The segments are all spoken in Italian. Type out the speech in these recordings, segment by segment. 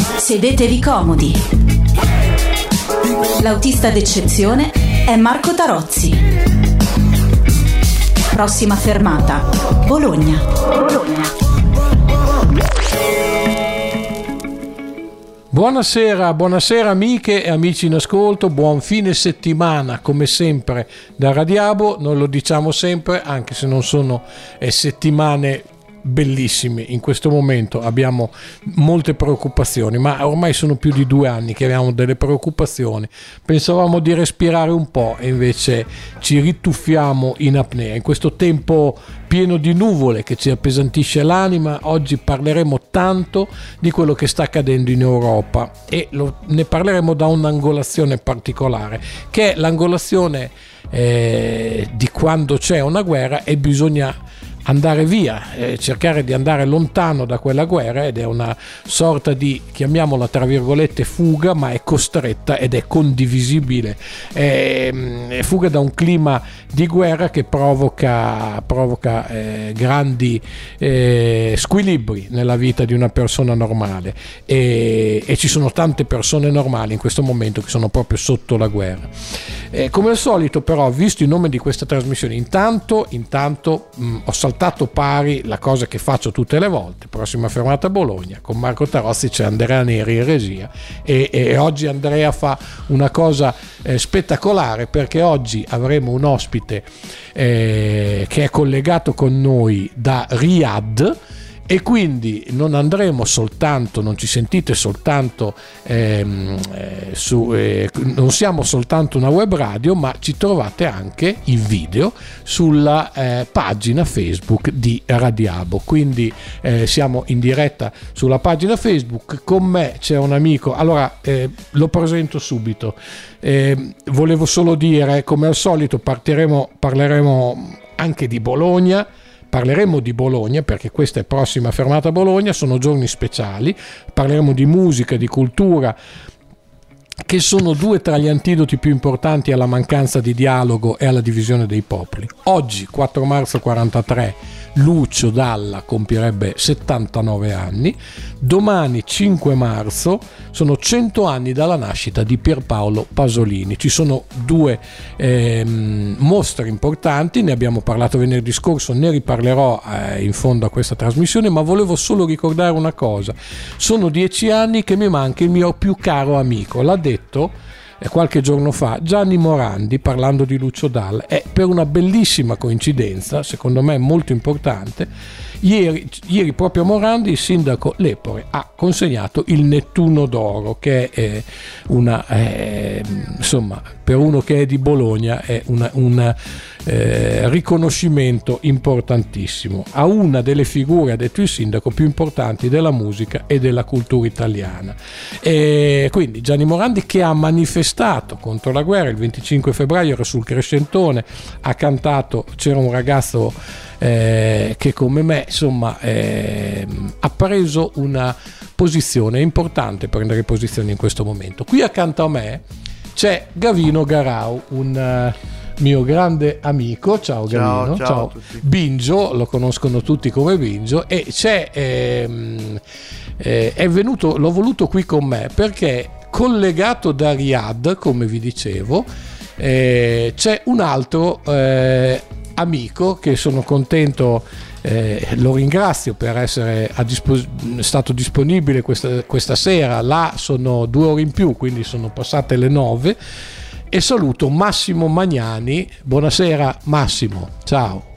Sedetevi comodi. L'autista d'eccezione è Marco Tarozzi. Prossima fermata, Bologna. Bologna. Buonasera, buonasera amiche e amici in ascolto, buon fine settimana come sempre da Radiabo, noi lo diciamo sempre anche se non sono eh, settimane bellissime in questo momento abbiamo molte preoccupazioni ma ormai sono più di due anni che abbiamo delle preoccupazioni. Pensavamo di respirare un po' e invece ci rituffiamo in apnea. In questo tempo pieno di nuvole che ci appesantisce l'anima oggi parleremo tanto di quello che sta accadendo in Europa e lo, ne parleremo da un'angolazione particolare che è l'angolazione eh, di quando c'è una guerra e bisogna andare via, eh, cercare di andare lontano da quella guerra ed è una sorta di, chiamiamola tra virgolette, fuga, ma è costretta ed è condivisibile. È, mm, è fuga da un clima di guerra che provoca, provoca eh, grandi eh, squilibri nella vita di una persona normale e, e, ci sono tante persone normali in questo momento che sono proprio sotto la guerra. Eh, come al solito però, visto il nome di questa trasmissione, intanto, intanto mh, mm, ho saltato saltato pari la cosa che faccio tutte le volte. Prossima fermata a Bologna, con Marco Tarozzi c'è Andrea Neri in regia e, e oggi Andrea fa una cosa eh, spettacolare perché oggi avremo un ospite eh, che è collegato con noi da Riyadh e quindi non andremo soltanto, non ci sentite soltanto ehm, eh, su, eh, non siamo soltanto una web radio, ma ci trovate anche in video sulla eh, pagina Facebook di Radiabo. Quindi eh, siamo in diretta sulla pagina Facebook. Con me c'è un amico, allora eh, lo presento subito. Eh, volevo solo dire, come al solito, partiremo, parleremo anche di Bologna Parleremo di Bologna perché questa è prossima fermata a Bologna, sono giorni speciali, parleremo di musica, di cultura, che sono due tra gli antidoti più importanti alla mancanza di dialogo e alla divisione dei popoli. Oggi, 4 marzo 43, Lucio Dalla compierebbe 79 anni, domani 5 marzo sono 100 anni dalla nascita di Pierpaolo Pasolini. Ci sono due eh, mostre importanti, ne abbiamo parlato venerdì scorso, ne riparlerò eh, in fondo a questa trasmissione, ma volevo solo ricordare una cosa. Sono dieci anni che mi manca il mio più caro amico, l'ha detto qualche giorno fa Gianni Morandi parlando di Lucio Dalla e per una bellissima coincidenza, secondo me molto importante, ieri, ieri proprio a Morandi il sindaco Lepore ha consegnato il Nettuno d'Oro che è una, eh, insomma, per uno che è di Bologna è una eh, riconoscimento importantissimo a una delle figure, ha detto il sindaco, più importanti della musica e della cultura italiana. E quindi Gianni Morandi che ha manifestato contro la guerra il 25 febbraio era sul Crescentone, ha cantato, c'era un ragazzo eh, che come me insomma eh, ha preso una posizione, è importante prendere posizione in questo momento. Qui accanto a me c'è Gavino Garau, un... Uh, mio grande amico, ciao, ciao Gavino, ciao, ciao. Bingio, lo conoscono tutti come Bingio, e c'è, ehm, eh, è venuto, l'ho voluto qui con me perché collegato da Riyadh, come vi dicevo, eh, c'è un altro eh, amico che sono contento eh, lo ringrazio per essere dispos- stato disponibile questa, questa, sera. Là sono due ore in più, quindi sono passate le nove e saluto Massimo Magnani. Buonasera Massimo, ciao.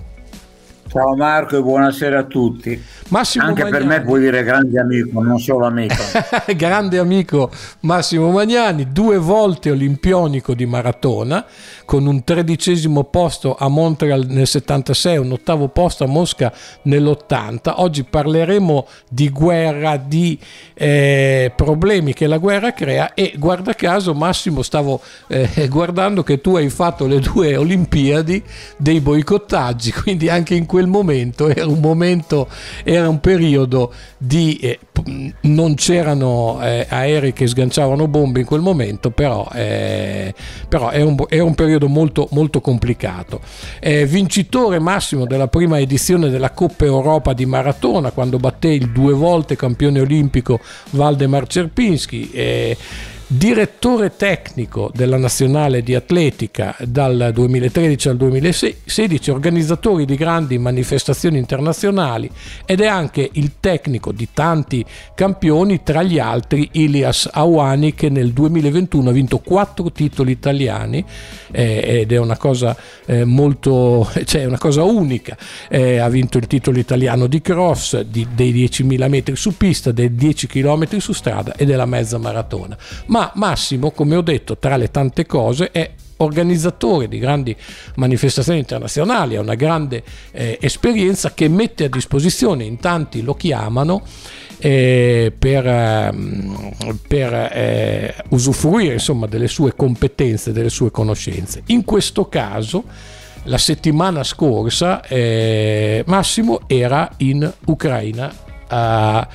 Ciao Marco e buonasera a tutti. Massimo Anche Magnani. per me puoi dire grande amico, non solo amico. grande amico Massimo Magnani, due volte olimpionico di maratona, con un tredicesimo posto a Montreal nel 76, un ottavo posto a Mosca nell'80. Oggi parleremo di guerra, di eh, problemi che la guerra crea e guarda caso Massimo stavo eh, guardando che tu hai fatto le due Olimpiadi dei boicottaggi, quindi anche in quel quel momento era un momento, era un periodo di... Eh, non c'erano eh, aerei che sganciavano bombe in quel momento, però, eh, però era, un, era, un, periodo molto, molto complicato. vincitore massimo della prima edizione della Coppa Europa di Maratona, quando batté il due volte campione olimpico Valdemar Cerpinski direttore tecnico della nazionale di atletica dal 2013 al 2016, organizzatori di grandi manifestazioni internazionali ed è anche il tecnico di tanti campioni, tra gli altri Ilias Awani che nel 2021 ha vinto quattro titoli italiani eh, ed è una cosa eh, molto, cioè una cosa unica. Eh, ha vinto il titolo italiano di cross, di, dei 10.000 metri su pista, dei 10 km su strada e della mezza maratona. Ma Massimo, come ho detto, tra le tante cose è organizzatore di grandi manifestazioni internazionali, ha una grande eh, esperienza che mette a disposizione, in tanti lo chiamano, eh, per, ehm, per eh, usufruire insomma, delle sue competenze, delle sue conoscenze. In questo caso, la settimana scorsa, eh, Massimo era in Ucraina. a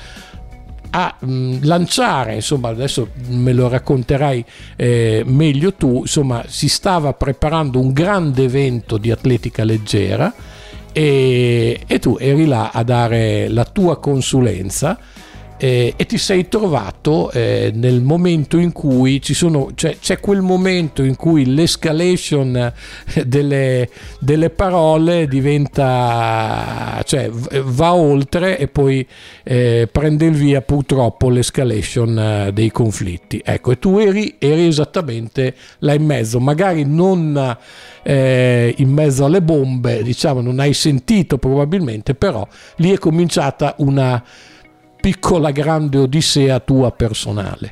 a mh, mm, lanciare, insomma adesso me lo racconterai eh, meglio tu, insomma si stava preparando un grande evento di atletica leggera e, e tu eri là a dare la tua consulenza eh, e ti sei trovato eh, nel momento in cui ci sono, cioè, c'è quel momento in cui l'escalation delle, delle parole diventa, cioè va oltre e poi eh, prende il via purtroppo l'escalation eh, dei conflitti. Ecco, e tu eri, eri esattamente là in mezzo, magari non eh, in mezzo alle bombe, diciamo, non hai sentito probabilmente, però lì è cominciata una piccola grande odissea tua personale.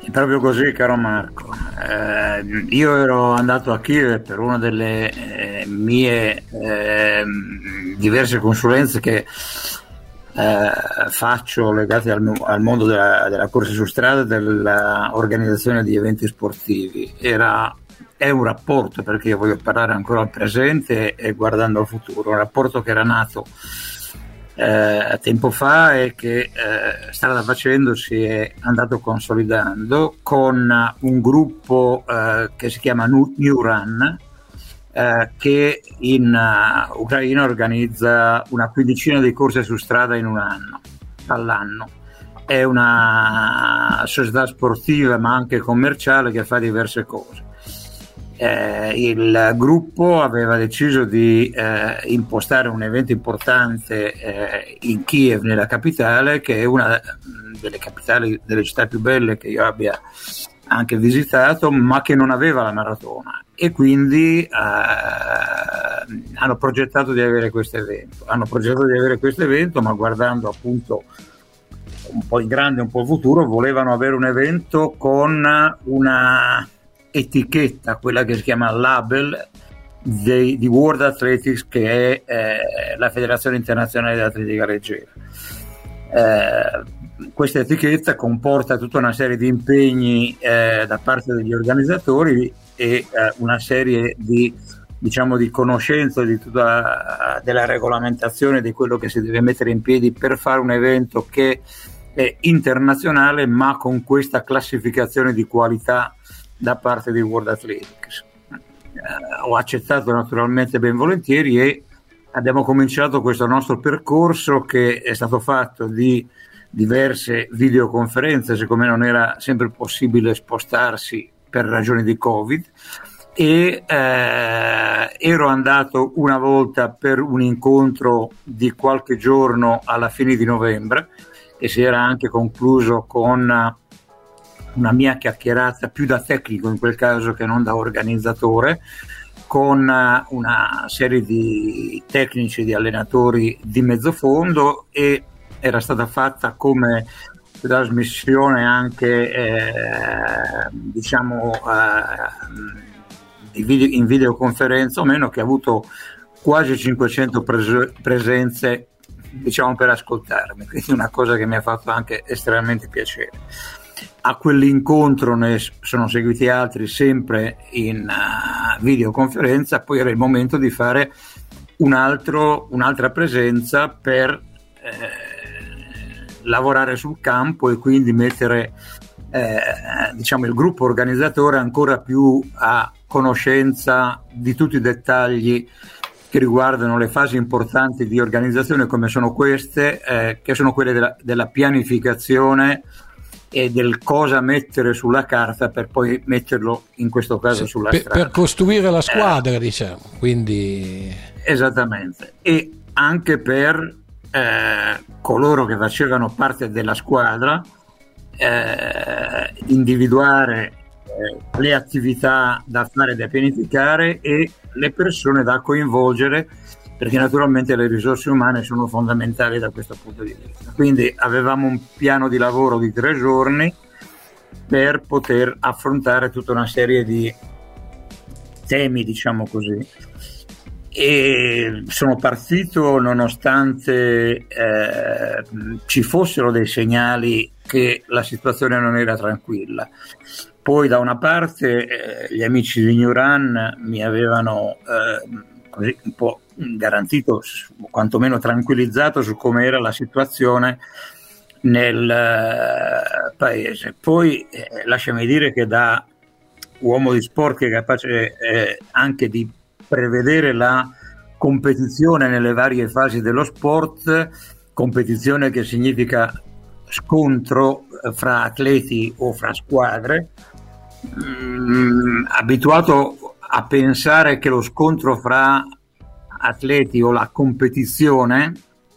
È proprio così, caro Marco. Eh, io ero andato a Kiev per una delle eh, mie eh, diverse consulenze che eh, faccio legate al, al mondo della, della, corsa su strada e dell'organizzazione di eventi sportivi. Era è un rapporto, perché io voglio parlare ancora al presente e guardando al futuro, un rapporto che era nato eh, tempo fa e che eh, strada facendo si è andato consolidando con un gruppo eh, che si chiama New Run eh, che in uh, Ucraina organizza una quindicina di corse su strada in un anno all'anno. È una società sportiva ma anche commerciale che fa diverse cose eh, il gruppo aveva deciso di eh, impostare un evento importante eh, in Kiev, nella capitale, che è una delle capitali, delle città più belle che io abbia anche visitato, ma che non aveva la maratona. E quindi eh, hanno progettato di avere questo evento. Hanno progettato di avere questo evento, ma guardando appunto un po' in grande, un po' futuro, volevano avere un evento con una etichetta, quella che si chiama label di, di World Athletics, che è eh, la Federazione Internazionale dell'Atletica Leggera. Eh, questa etichetta comporta tutta una serie di impegni eh, da parte degli organizzatori e eh, una serie di, diciamo, di conoscenza di tutta della regolamentazione di quello che si deve mettere in piedi per fare un evento che è internazionale ma con questa classificazione di qualità da parte di World Athletics. Eh, ho accettato naturalmente ben volentieri e abbiamo cominciato questo nostro percorso che è stato fatto di diverse videoconferenze, siccome non era sempre possibile spostarsi per ragioni di Covid. E eh, ero andato una volta per un incontro di qualche giorno alla fine di novembre, che si era anche concluso con una mia chiacchierata più da tecnico in quel caso che non da organizzatore con eh, una serie di tecnici, di allenatori di mezzo fondo e era stata fatta come trasmissione anche eh, diciamo eh, in videoconferenza o meno che ha avuto quasi 500 pres- presenze diciamo per ascoltarmi. Quindi una cosa che mi ha fatto anche estremamente piacere A quell'incontro ne sono seguiti altri sempre in uh, videoconferenza, poi era il momento di fare un altro, un'altra presenza per eh, lavorare sul campo e quindi mettere eh, diciamo, il gruppo organizzatore ancora più a conoscenza di tutti i dettagli che riguardano le fasi importanti di organizzazione come sono queste, eh, che sono quelle della, della, pianificazione e del cosa mettere sulla carta per poi metterlo in questo caso sì, sulla per, strada. Per costruire la squadra, eh, diciamo. Quindi... Esattamente. E anche per eh, coloro che facevano parte della squadra eh, individuare eh, le attività da fare, da pianificare e le persone da coinvolgere perché naturalmente le risorse umane sono fondamentali da questo punto di vista. Quindi avevamo un piano di lavoro di tre giorni per poter affrontare tutta una serie di temi, diciamo così. E sono partito nonostante eh, ci fossero dei segnali che la situazione non era tranquilla. Poi da una parte eh, gli amici di New mi avevano eh, così un po' garantito, quantomeno tranquillizzato su come era la situazione nel uh, paese. Poi eh, lasciami dire che da uomo di sport che è capace eh, anche di prevedere la competizione nelle varie fasi dello sport, competizione che significa scontro eh, fra atleti o fra squadre, mm, abituato a pensare che lo scontro fra atleti o la competizione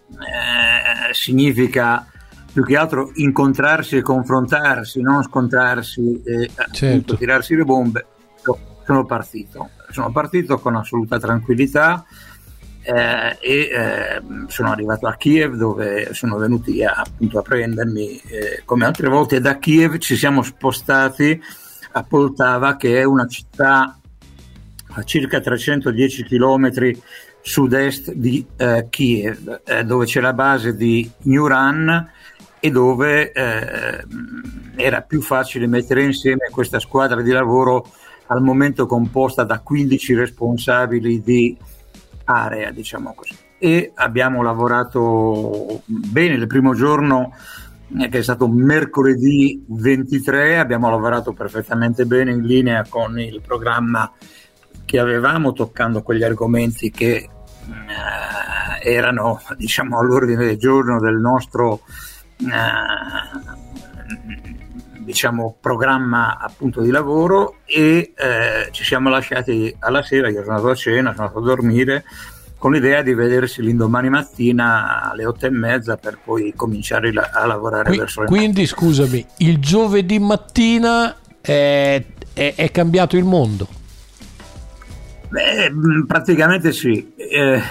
eh, significa più che altro incontrarsi e confrontarsi, non scontrarsi e certo. tirarsi le bombe. Sono partito, sono partito con assoluta tranquillità eh, e eh, sono arrivato a Kiev dove sono venuti a, appunto a prendermi eh, come altre volte da Kiev ci siamo spostati a Poltava che è una città a circa 310 km sud-est di eh, Kiev eh, dove c'è la base di Nuran e dove eh, era più facile mettere insieme questa squadra di lavoro al momento composta da 15 responsabili di area, diciamo così. E abbiamo lavorato bene il primo giorno eh, che è stato mercoledì 23, abbiamo lavorato perfettamente bene in linea con il programma che avevamo, toccando quegli argomenti che erano diciamo, all'ordine del giorno del nostro eh, diciamo, programma appunto di lavoro e eh, ci siamo lasciati alla sera, io sono andato a cena, sono andato a dormire con l'idea di vedersi l'indomani mattina alle otto e mezza per poi cominciare la, a lavorare Qui, verso le Quindi scusami, il giovedì mattina è, è, è cambiato il mondo? Beh, mm, praticamente sì. Eh,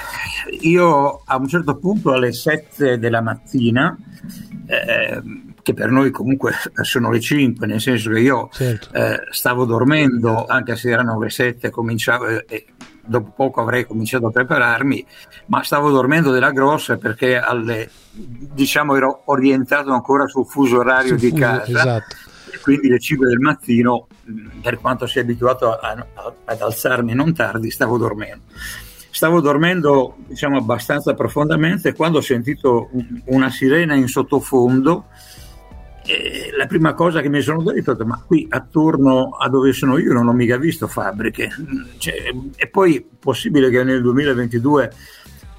io a un certo punto alle 7 della mattina eh, che per noi comunque sono le 5, nel senso che io certo. eh, stavo dormendo, anche se erano le 7, cominciavo, e dopo poco avrei cominciato a prepararmi, ma stavo dormendo della grossa perché alle, diciamo ero orientato ancora sul fuso orario sul di fuso, casa. Esatto. Quindi le 5 del mattino, per quanto sia abituato a, a, ad alzarmi non tardi, stavo dormendo. Stavo dormendo diciamo abbastanza profondamente. Quando ho sentito una sirena in sottofondo e la prima cosa che mi sono detto è ma qui attorno a dove sono io non ho mica visto fabbriche cioè, e poi possibile che nel 2022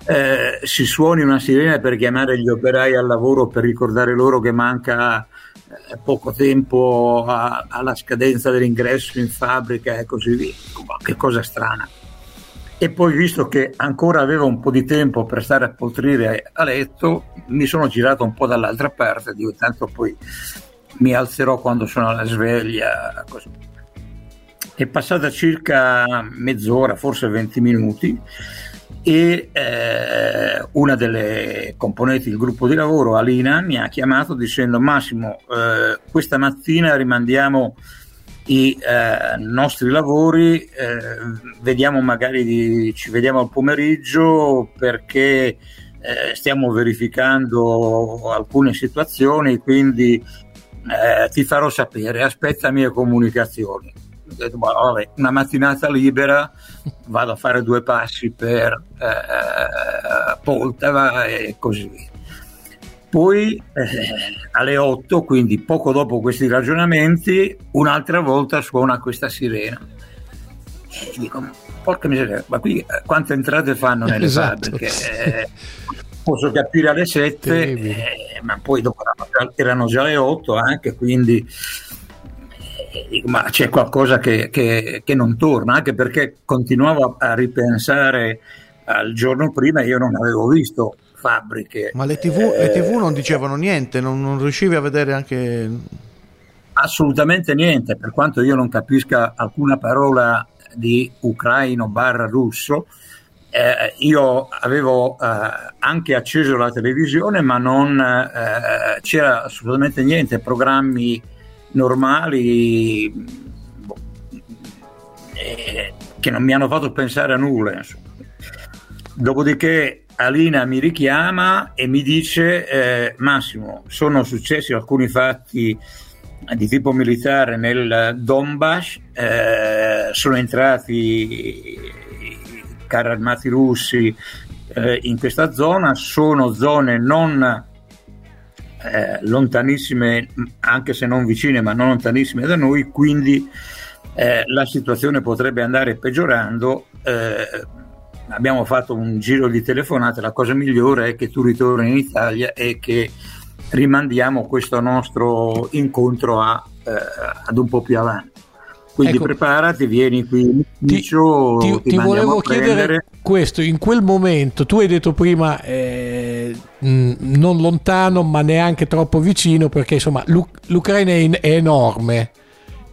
eh, si suoni una sirena per chiamare gli operai al lavoro per ricordare loro che manca eh, poco tempo a, alla scadenza dell'ingresso in fabbrica e così via che cosa strana e poi visto che ancora avevo un po' di tempo per stare a poltrire a letto, mi sono girato un po' dall'altra parte, dico tanto poi mi alzerò quando sono alla sveglia. Così. È passata circa mezz'ora, forse 20 minuti, e eh, una delle componenti del gruppo di lavoro, Alina, mi ha chiamato dicendo Massimo, eh, questa mattina rimandiamo i eh, nostri lavori, eh, vediamo magari di, ci vediamo al pomeriggio perché eh, stiamo verificando alcune situazioni, quindi eh, ti farò sapere, aspetta mie comunicazioni. Ho detto, vabbè, una mattinata libera, vado a fare due passi per eh, Poltava e così via. Poi eh, alle 8, quindi poco dopo questi ragionamenti, un'altra volta suona questa sirena. E dico, porca miseria, ma qui eh, quante entrate fanno nelle esatto. fabbriche? Eh, posso capire alle 7, eh, ma poi dopo erano già le 8 anche, quindi eh, ma c'è qualcosa che, che, che, non torna, anche perché continuavo a ripensare al giorno prima, io non avevo visto fabbriche. Ma le tv, eh, le TV non dicevano niente, non, non, riuscivi a vedere anche... Assolutamente niente, per quanto io non capisca alcuna parola di ucraino barra russo, eh, io avevo eh, anche acceso la televisione, ma non eh, c'era assolutamente niente, programmi normali boh, eh, che non mi hanno fatto pensare a nulla. Insomma. Dopodiché Alina mi richiama e mi dice eh, Massimo, sono successi alcuni fatti di tipo militare nel Donbass, eh, sono entrati i carri armati russi eh, in questa zona, sono zone non eh, lontanissime, anche se non vicine, ma non lontanissime da noi, quindi eh, la situazione potrebbe andare peggiorando eh, abbiamo fatto un giro di telefonate, la cosa migliore è che tu ritorni in Italia e che rimandiamo questo nostro incontro a, eh, ad un po' più avanti. Quindi ecco, preparati, vieni qui in ufficio. Ti, ti, ti volevo chiedere questo, in quel momento tu hai detto prima eh, non lontano ma neanche troppo vicino perché insomma l'Ucraina è, in, è enorme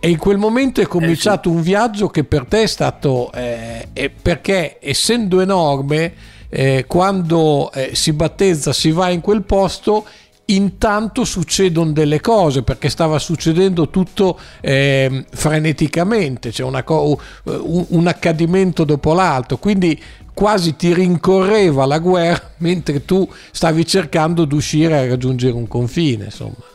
e in quel momento è cominciato eh sì. un viaggio che per te è stato, eh, perché essendo enorme, eh, quando eh, si battezza, si va in quel posto, intanto succedono delle cose perché stava succedendo tutto eh, freneticamente, c'è una co- un, un, accadimento dopo l'altro, quindi quasi ti rincorreva la guerra mentre tu stavi cercando di uscire a raggiungere un confine, insomma.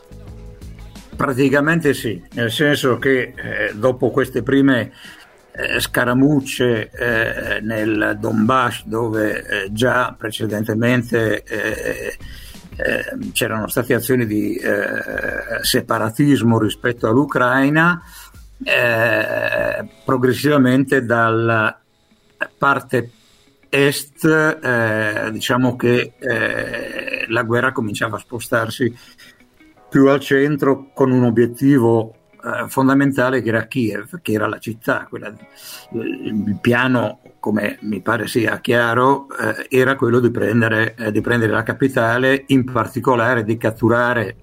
Praticamente sì, nel senso che eh, dopo queste prime eh, scaramucce eh, nel Donbass dove eh, già precedentemente eh, eh, c'erano state azioni di separatismo rispetto all'Ucraina, progressivamente dalla parte est diciamo che la guerra cominciava a spostarsi più al centro con un obiettivo eh, fondamentale che era Kiev, che era la città. Quella, il piano, come mi pare sia chiaro, eh, era quello di prendere, eh, di prendere, la capitale, in particolare di catturare,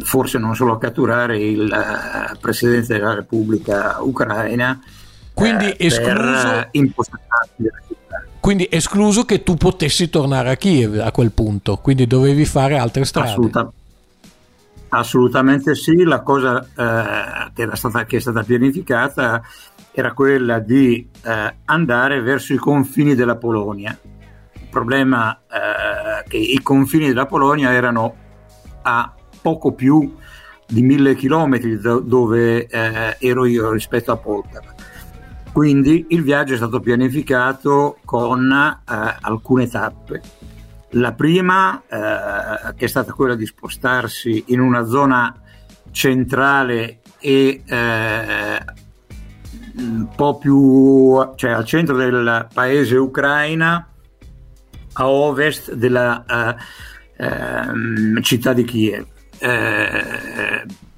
forse non solo catturare il uh, Presidente della Repubblica Ucraina. Quindi eh, escluso, quindi escluso che tu potessi tornare a Kiev a quel punto, quindi dovevi fare altre strade. Assolutamente Assolutamente sì, la cosa eh, che, stata, che, è stata pianificata era quella di eh, andare verso i confini della Polonia. Il problema è eh, che i confini della Polonia erano a poco più di mille chilometri do, dove eh, ero io rispetto a Poltava. Quindi il viaggio è stato pianificato con eh, alcune tappe la prima, eh, che è stata quella di spostarsi in una zona centrale e eh, un po' più, cioè al centro del paese ucraina, a ovest della eh, città di Kiev.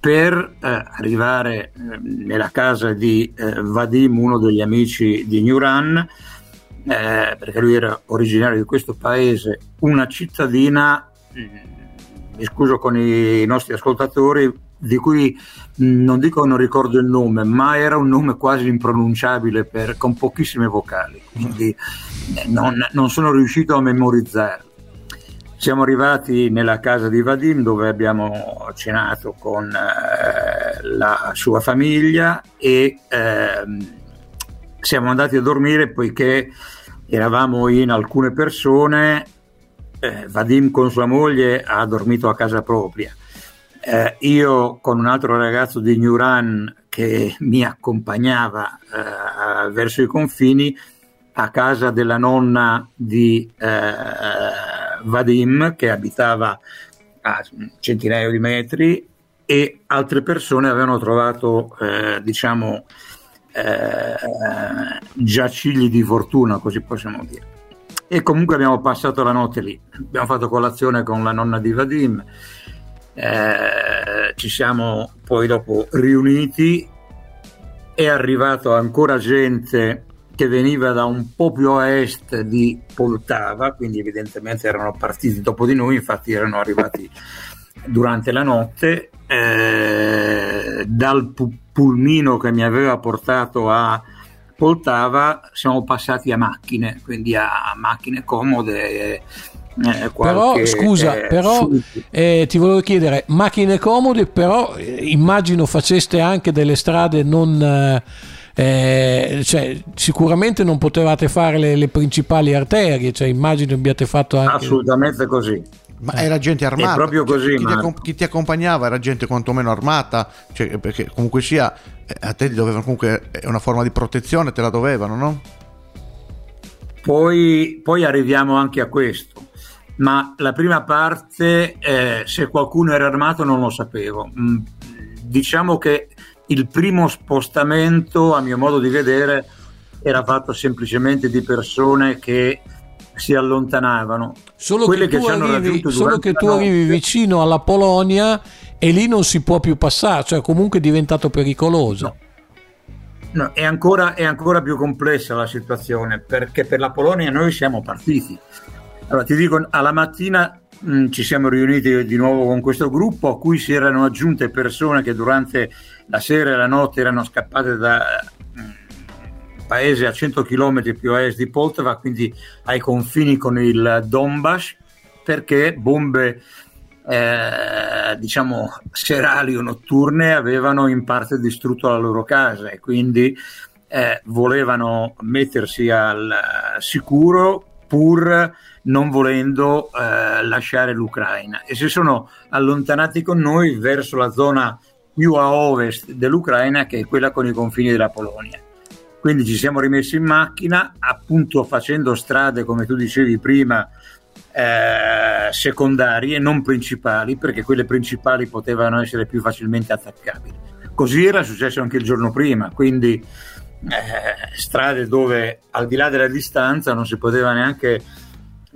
Eh, per eh, arrivare eh, nella casa di Vadim, uno degli amici di Nuran, eh, perché lui era originario di questo paese, una cittadina, mi scuso con i nostri ascoltatori, di cui non dico non ricordo il nome, ma era un nome quasi impronunciabile per, con pochissime vocali, quindi eh, non, non sono riuscito a memorizzarlo. Siamo arrivati nella casa di Vadim dove abbiamo cenato con eh, la sua famiglia e eh, siamo andati a dormire poiché eravamo in alcune persone, eh, Vadim con sua moglie ha dormito a casa propria. eh, io con un altro ragazzo di New Run che mi accompagnava eh, verso i confini a casa della nonna di eh, Vadim che abitava a centinaio di metri e altre persone avevano trovato eh, diciamo eh, giacigli di fortuna così possiamo dire. E comunque abbiamo passato la notte lì. Abbiamo fatto colazione con la nonna di Vadim. Eh, ci siamo poi dopo riuniti, è arrivato ancora gente che veniva da un po' più a est di Poltava, quindi evidentemente erano partiti dopo di noi, infatti erano arrivati durante la notte. Eh, dal pu- pulmino che mi aveva portato a Poltava siamo passati a macchine, quindi a macchine comode eh, però scusa, eh, però eh, ti volevo chiedere, macchine comode, però eh, immagino faceste anche delle strade non... Eh, eh, cioè, sicuramente non potevate fare le, le, principali arterie, cioè, immagino abbiate fatto anche... Assolutamente così. Ma era gente armata? È proprio così. Chi, ma... ti, chi, ti, accompagnava era gente quantomeno armata? Cioè, perché comunque sia, a te dovevano comunque, è una forma di protezione, te la dovevano, no? Poi, poi arriviamo anche a questo ma la prima parte, eh, se qualcuno era armato, non lo sapevo. Mm, diciamo che il primo spostamento, a mio modo di vedere, era fatto semplicemente di persone che si allontanavano. Solo che, che tu, arrivi, solo che tu arrivi vicino alla Polonia e lì non si può più passare, cioè comunque è diventato pericoloso. No. No, è, ancora, è ancora più complessa la situazione perché per la Polonia noi siamo partiti allora, ti dico, alla mattina mh, mm, ci siamo riuniti di nuovo con questo gruppo a cui si erano aggiunte persone che durante la sera e la notte erano scappate da mm, paese a 100 km più a est di Poltava, quindi ai confini con il Donbass, perché bombe eh, diciamo serali o notturne avevano in parte distrutto la loro casa e quindi eh, volevano mettersi al sicuro pur non volendo eh, lasciare l'Ucraina. E si sono allontanati con noi verso la zona più a ovest dell'Ucraina che è quella con i confini della Polonia. Quindi ci siamo rimessi in macchina, appunto facendo strade, come tu dicevi prima, eh, secondarie, non principali, perché quelle principali potevano essere più facilmente attaccabili. Così era successo anche il giorno prima, quindi eh, strade dove al di là della distanza non si poteva neanche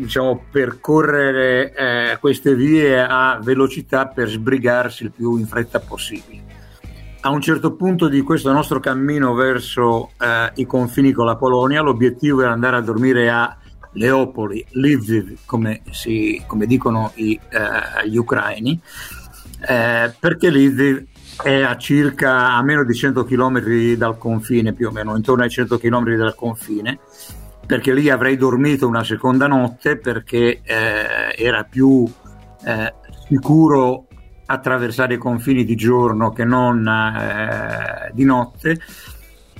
diciamo, percorrere eh, queste vie a velocità per sbrigarsi il più in fretta possibile. A un certo punto di questo nostro cammino verso eh, i confini con la Polonia, l'obiettivo era andare a dormire a Leopoli, Lviv, come, si, come dicono i, eh, gli ucraini, eh, perché Lviv è a circa a meno di 100 km dal confine, più o meno, intorno ai 100 km dal confine, perché lì avrei dormito una seconda notte perché eh, era più eh, sicuro attraversare i confini di giorno che non eh, di notte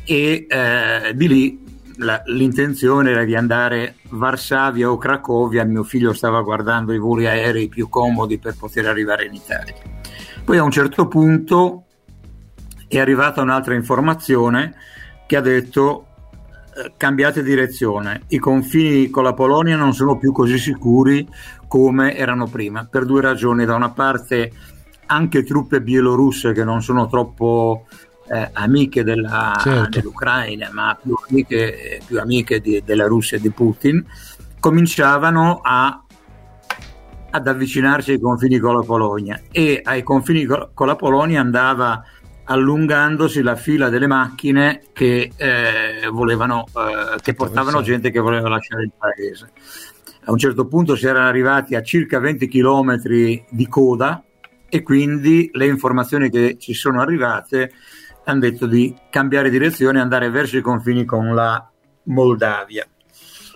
e eh, di lì la, l'intenzione era di andare a Varsavia o Cracovia, mio figlio stava guardando i voli aerei più comodi per poter arrivare in Italia. Poi a un certo punto è arrivata un'altra informazione che ha detto cambiate direzione, i confini con la Polonia non sono più così sicuri come erano prima, per due ragioni. Da una parte anche truppe bielorusse che non sono troppo eh, amiche della, certo. dell'Ucraina, ma più amiche, più amiche di, della Russia e di Putin, cominciavano a, ad avvicinarsi ai confini con la Polonia e ai confini con la Polonia andava allungandosi la fila delle macchine che, eh, volevano, eh, che portavano gente che voleva lasciare il paese. A un certo punto si erano arrivati a circa 20 km di coda e quindi le informazioni che ci sono arrivate hanno detto di cambiare direzione e andare verso i confini con la Moldavia.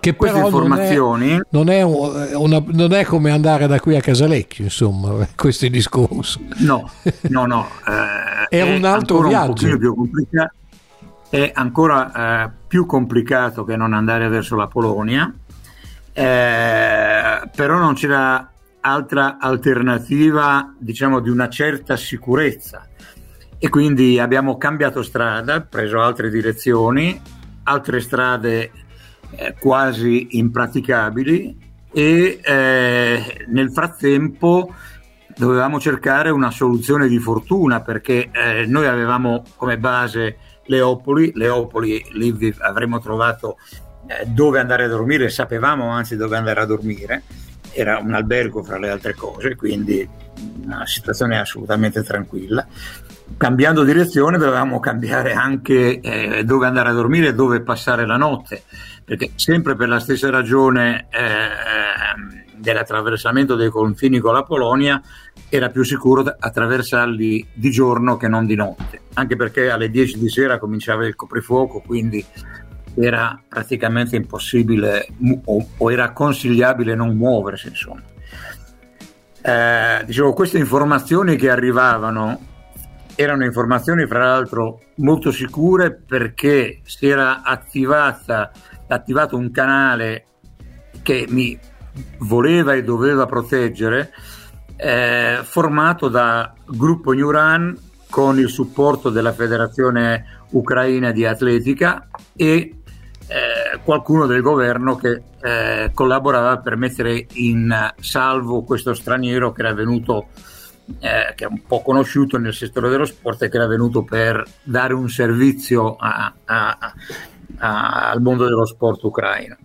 Che Queste informazioni non è, non, è una, non è, come andare da qui a Casalecchio, insomma, questo è il discorso. No, no, no. Eh, è, è, un altro viaggio. Un più complicato, è ancora eh, più complicato che non andare verso la Polonia, eh, però non c'era altra alternativa, diciamo, di una certa sicurezza. E quindi abbiamo cambiato strada, preso altre direzioni, altre strade eh, quasi impraticabili e eh, nel frattempo dovevamo cercare una soluzione di fortuna perché eh, noi avevamo come base Leopoli, Leopoli lì avremmo trovato eh, dove andare a dormire, sapevamo anzi dove andare a dormire, era un albergo fra le altre cose, quindi una situazione assolutamente tranquilla. Cambiando direzione dovevamo cambiare anche eh, dove andare a dormire e dove passare la notte, perché sempre per la stessa ragione eh, dell'attraversamento dei confini con la Polonia era più sicuro attraversarli di giorno che non di notte, anche perché alle 10 di sera cominciava il coprifuoco, quindi era praticamente impossibile o, o era consigliabile non muoversi. Insomma. Eh, dicevo, queste informazioni che arrivavano erano informazioni fra l'altro molto sicure perché si era attivata, attivato un canale che mi voleva e doveva proteggere, eh, formato da gruppo New con il supporto della Federazione Ucraina di Atletica e eh, qualcuno del governo che eh, collaborava per mettere in salvo questo straniero che era venuto, eh, che è un po' conosciuto nel settore dello sport e che era venuto per dare un servizio a, a, a, al mondo dello sport ucraino.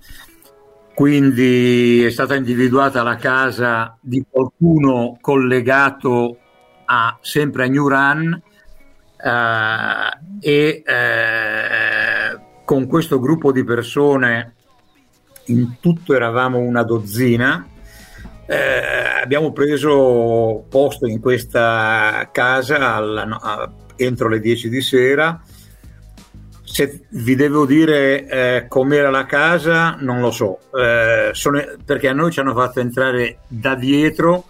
Quindi è stata individuata la casa di qualcuno collegato a, sempre a New Run eh, e eh, con questo gruppo di persone, in tutto eravamo una dozzina, eh, abbiamo preso posto in questa casa alla, a, entro le 10 di sera. Se vi devo dire eh, com'era la casa, non lo so, eh, sono, perché a noi ci hanno fatto entrare da dietro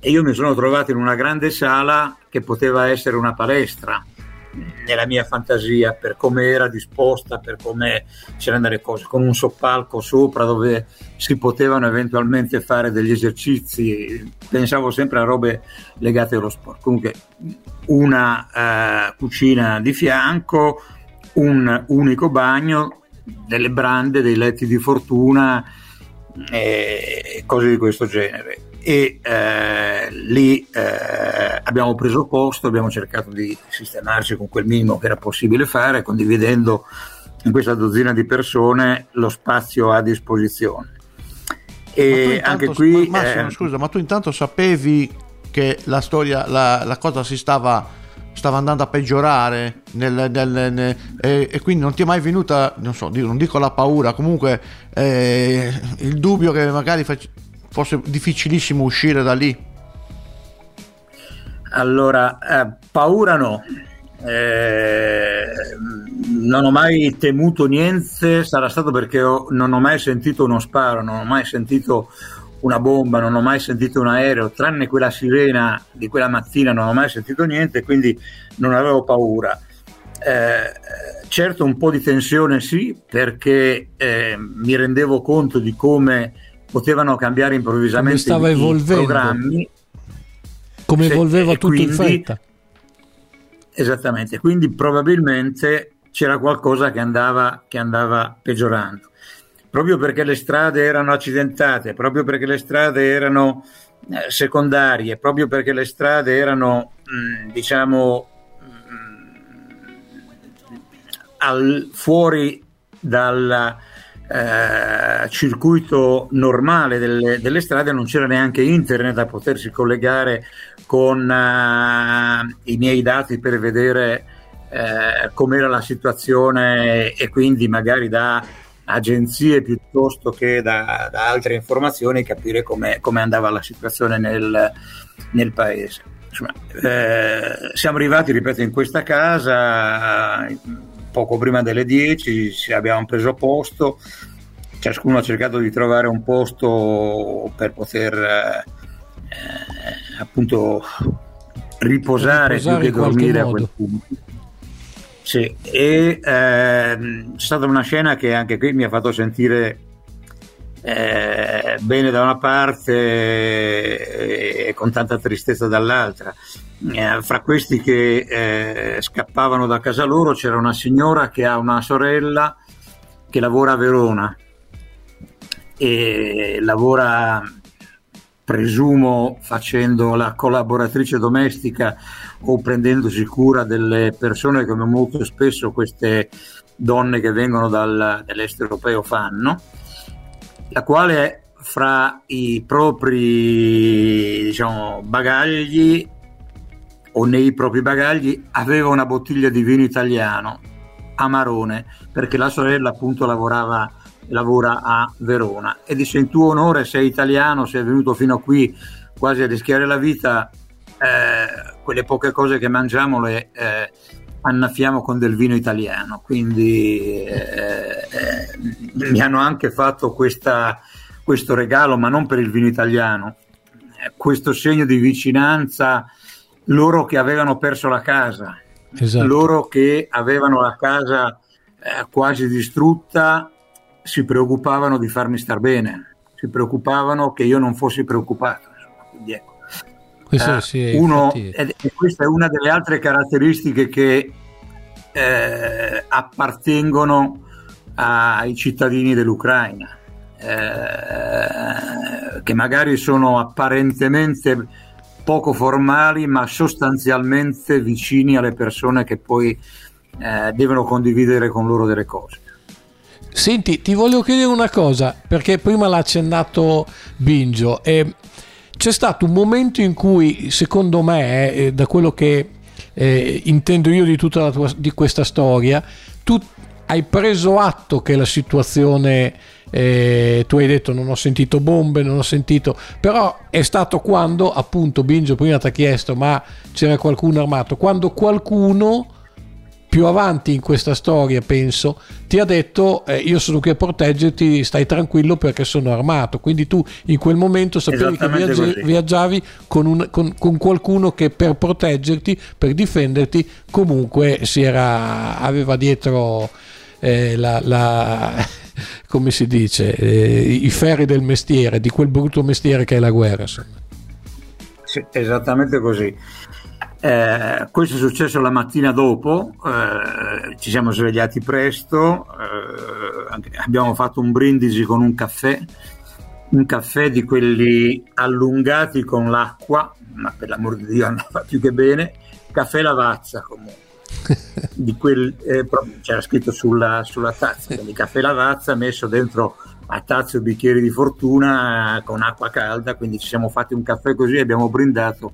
e io mi sono trovato in una grande sala che poteva essere una palestra nella mia fantasia per come era disposta, per come c'erano le cose, con un soppalco sopra dove si potevano eventualmente fare degli esercizi. Pensavo sempre a robe legate allo sport. Comunque, una uh, cucina di fianco, un unico bagno, delle brande, dei letti di fortuna e cose di questo genere e eh, lì eh, abbiamo preso posto, abbiamo cercato di sistemarci con quel minimo che era possibile fare, condividendo in questa dozzina di persone lo spazio a disposizione. E anche qui... Massimo, eh, scusa, ma tu intanto sapevi che la storia, la, la cosa si stava, stava andando a peggiorare nel, nel, nel, e, e, quindi non ti è mai venuta, non so, non dico la paura, comunque eh, il dubbio che magari fac- fosse difficilissimo uscire da lì? Allora, eh, paura no. Eh, non ho mai temuto niente, sarà stato perché ho, non ho mai sentito uno sparo, non ho mai sentito una bomba, non ho mai sentito un aereo, tranne quella sirena di quella mattina non ho mai sentito niente, quindi non avevo paura. Eh, certo un po' di tensione sì, perché eh, mi rendevo conto di come potevano cambiare improvvisamente come stava evolvendo. i programmi. Come evolveva tutto quindi, in fretta. Esattamente, quindi probabilmente c'era qualcosa che andava, che andava peggiorando. Proprio perché le strade erano accidentate, proprio perché le strade erano eh, secondarie, proprio perché le strade erano, mm, diciamo, mm, al, fuori dalla, eh, circuito normale delle, delle, strade non c'era neanche internet a potersi collegare con eh, i miei dati per vedere eh, com'era la situazione e quindi magari da agenzie piuttosto che da, da altre informazioni capire come andava la situazione nel, nel paese. Insomma, eh, siamo arrivati, ripeto, in questa casa poco prima delle 10 abbiamo preso posto, ciascuno ha cercato di trovare un posto per poter eh, appunto riposare, riposare più che dormire a quel punto. Sì, e eh, c'è stata una scena che anche qui mi ha fatto sentire eh, bene da una parte e con tanta tristezza dall'altra. Eh, fra questi che eh, scappavano da casa loro c'era una signora che ha una sorella che lavora a Verona e lavora presumo facendo la collaboratrice domestica o prendendosi cura delle persone come molto spesso queste donne che vengono dal, dall'est europeo fanno, la quale fra i propri diciamo, bagagli o nei propri bagagli aveva una bottiglia di vino italiano amarone perché la sorella appunto lavorava lavora a Verona. E dice in tuo onore sei italiano sei venuto fino a qui quasi a rischiare la vita eh, quelle poche cose che mangiamo le eh, annaffiamo con del vino italiano. Quindi eh, eh mi hanno anche fatto questa, questo regalo ma non per il vino italiano eh, questo segno di vicinanza loro che avevano perso la casa, esatto. loro che avevano la casa eh, quasi distrutta, si preoccupavano di farmi star bene, si preoccupavano che io non fossi preoccupato. Quindi ecco. Questo, eh, sì, uno, e, e questa è una delle altre caratteristiche che eh, appartengono ai cittadini dell'Ucraina, eh, che magari sono apparentemente poco formali ma sostanzialmente vicini alle persone che poi eh, devono condividere con loro delle cose. Senti, ti voglio chiedere una cosa, perché prima l'ha accennato Bingio, e c'è stato un momento in cui, secondo me, eh, da quello che eh, intendo io di tutta tua, di questa storia, tu hai preso atto che la situazione eh, tu hai detto non ho sentito bombe, non ho sentito, però è stato quando appunto Bingio prima ti ha chiesto ma c'era qualcuno armato, quando qualcuno più avanti in questa storia penso ti ha detto eh, io sono qui a proteggerti stai tranquillo perché sono armato quindi tu in quel momento sapevi che viaggi- viaggiavi con, un, con, con, qualcuno che per proteggerti per difenderti comunque si era, aveva dietro eh, la, la come si dice, eh, i ferri del mestiere, di quel brutto mestiere che è la guerra. Sì, esattamente così. Eh, questo è successo la mattina dopo, eh, ci siamo svegliati presto, eh, abbiamo fatto un brindisi con un caffè, un caffè di quelli allungati con l'acqua, ma per l'amor di Dio andava più che bene, caffè lavazza comunque. Quel, eh, c'era scritto sulla, sulla tazza, quindi caffè lavazza messo dentro a tazze o bicchieri di fortuna con acqua calda, quindi ci siamo fatti un caffè così e abbiamo brindato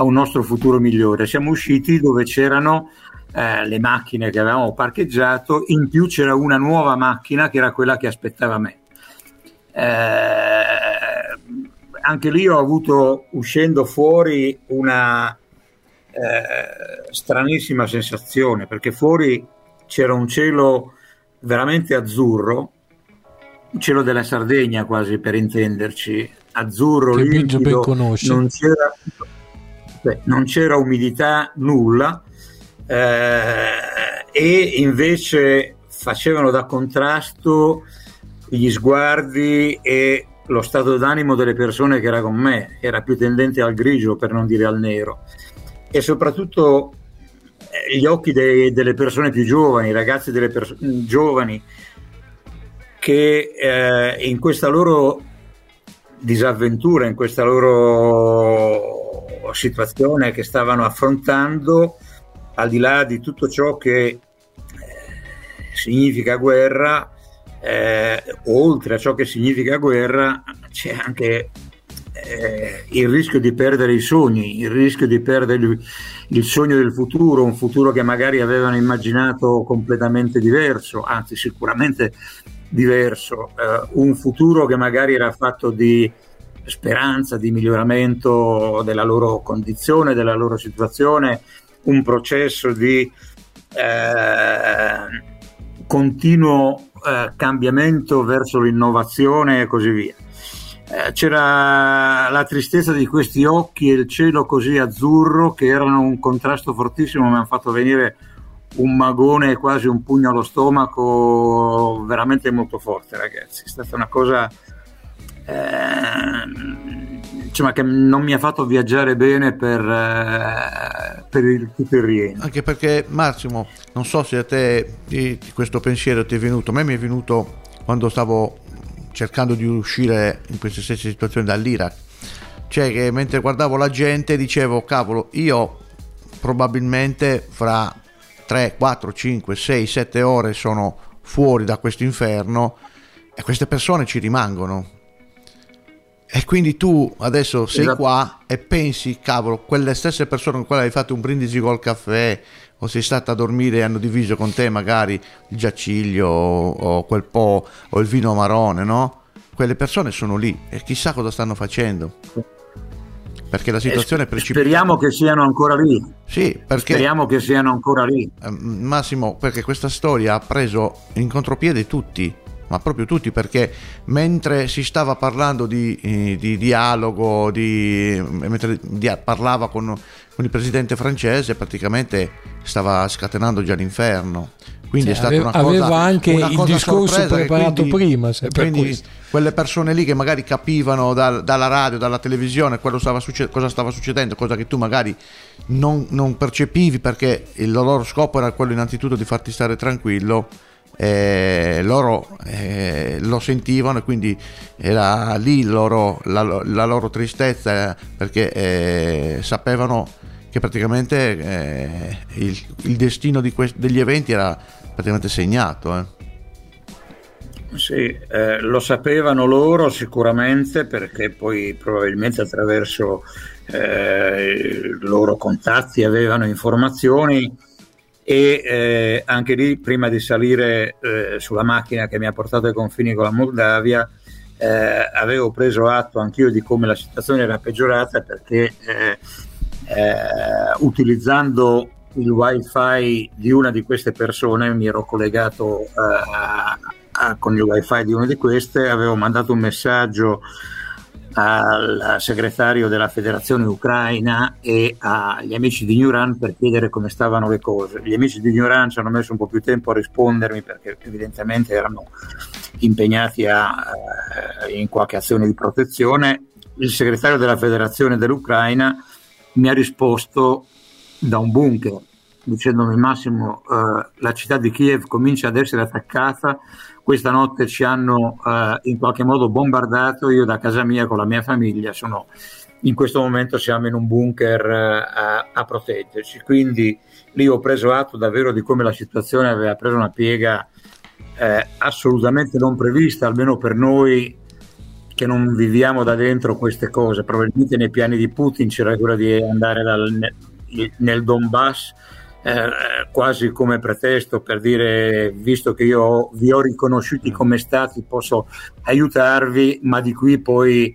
a un nostro futuro migliore. Siamo usciti dove c'erano eh, le macchine che avevamo parcheggiato, in più c'era una nuova macchina che era quella che aspettava me. Eh, anche lì ho avuto uscendo fuori una, eh, stranissima sensazione perché fuori c'era un cielo veramente azzurro, un cielo della Sardegna quasi per intenderci, azzurro, che limpido, non c'era, beh, non c'era umidità, nulla, eh, e invece facevano da contrasto gli sguardi e lo stato d'animo delle persone che era con me, era più tendente al grigio per non dire al nero. E soprattutto eh, gli occhi dei, delle persone più giovani, ragazzi delle perso- giovani che eh, in questa loro disavventura, in questa loro situazione che stavano affrontando, al di là di tutto ciò che eh, significa guerra, eh, oltre a ciò che significa guerra, c'è anche eh, il rischio di perdere i sogni, il rischio di perdere il, sogno del futuro, un futuro che magari avevano immaginato completamente diverso, anzi sicuramente diverso, eh, un futuro che magari era fatto di speranza, di miglioramento della loro condizione, della loro situazione, un processo di eh, continuo eh, cambiamento verso l'innovazione e così via. Eh, c'era la tristezza di questi occhi e il cielo così azzurro che erano un contrasto fortissimo, mi hanno fatto venire un magone quasi un pugno allo stomaco veramente molto forte, ragazzi. È stata una cosa eh, insomma, che non mi ha fatto viaggiare bene per, eh, per il, tutto il rientro. Anche perché, Massimo, non so se a te questo pensiero ti è venuto, a me mi è venuto quando stavo cercando di uscire in queste stesse situazioni dall'Iraq. Cioè che mentre guardavo la gente dicevo, cavolo, io probabilmente fra 3, 4, 5, 6, 7 ore sono fuori da questo inferno e queste persone ci rimangono. E quindi tu adesso sei esatto. qua e pensi, cavolo, quelle stesse persone con cui hai fatto un brindisi col caffè o sei stata a dormire e hanno diviso con te magari il giaciglio o, o quel po' o il vino marrone, no? Quelle persone sono lì e chissà cosa stanno facendo perché la situazione è precipitata. Speriamo che siano ancora lì. Sì, perché... Speriamo che siano ancora lì. Ehm, Massimo, perché questa storia ha preso in contropiede tutti, ma proprio tutti, perché mentre si stava parlando di, eh, di dialogo, di, mentre di, parlava con, con, il presidente francese, praticamente stava scatenando già l'inferno. Quindi cioè, è stata aveva, una cosa aveva anche il discorso preparato quindi, prima. quindi quelle persone lì che magari capivano dal, dalla radio, dalla televisione stava succe- cosa stava succedendo, cosa che tu magari non, non percepivi perché il loro scopo era quello innanzitutto di farti stare tranquillo eh, loro eh, lo sentivano e quindi era lì loro, la, la, loro tristezza perché eh, sapevano che praticamente eh, il, il, destino quest- degli eventi era praticamente segnato. Eh. Sì, eh, lo sapevano loro sicuramente perché poi probabilmente attraverso i loro contatti avevano informazioni e eh, anche lì prima di salire eh, sulla macchina che mi ha portato ai confini con la Moldavia eh, avevo preso atto anch'io di come la situazione era peggiorata perché eh, eh, utilizzando il wifi di una di queste persone mi ero collegato eh, a, a, con il wifi di una di queste avevo mandato un messaggio al segretario della federazione ucraina e agli amici di Newran per chiedere come stavano le cose. Gli amici di Newran ci hanno messo un po' più tempo a rispondermi perché evidentemente erano impegnati a, eh, in qualche azione di protezione. Il segretario della federazione dell'Ucraina mi ha risposto da un bunker dicendomi Massimo eh, la città di Kiev comincia ad essere attaccata questa notte ci hanno eh, in qualche modo bombardato, io da casa mia con la mia famiglia sono in questo momento siamo in un bunker eh, a, a, proteggerci, quindi lì ho preso atto davvero di come la situazione aveva preso una piega eh, assolutamente non prevista, almeno per noi che non viviamo da dentro queste cose, probabilmente nei piani di Putin c'era quella di andare dal, nel, nel Donbass eh, quasi come pretesto per dire visto che io vi ho riconosciuti come stati posso aiutarvi ma di qui poi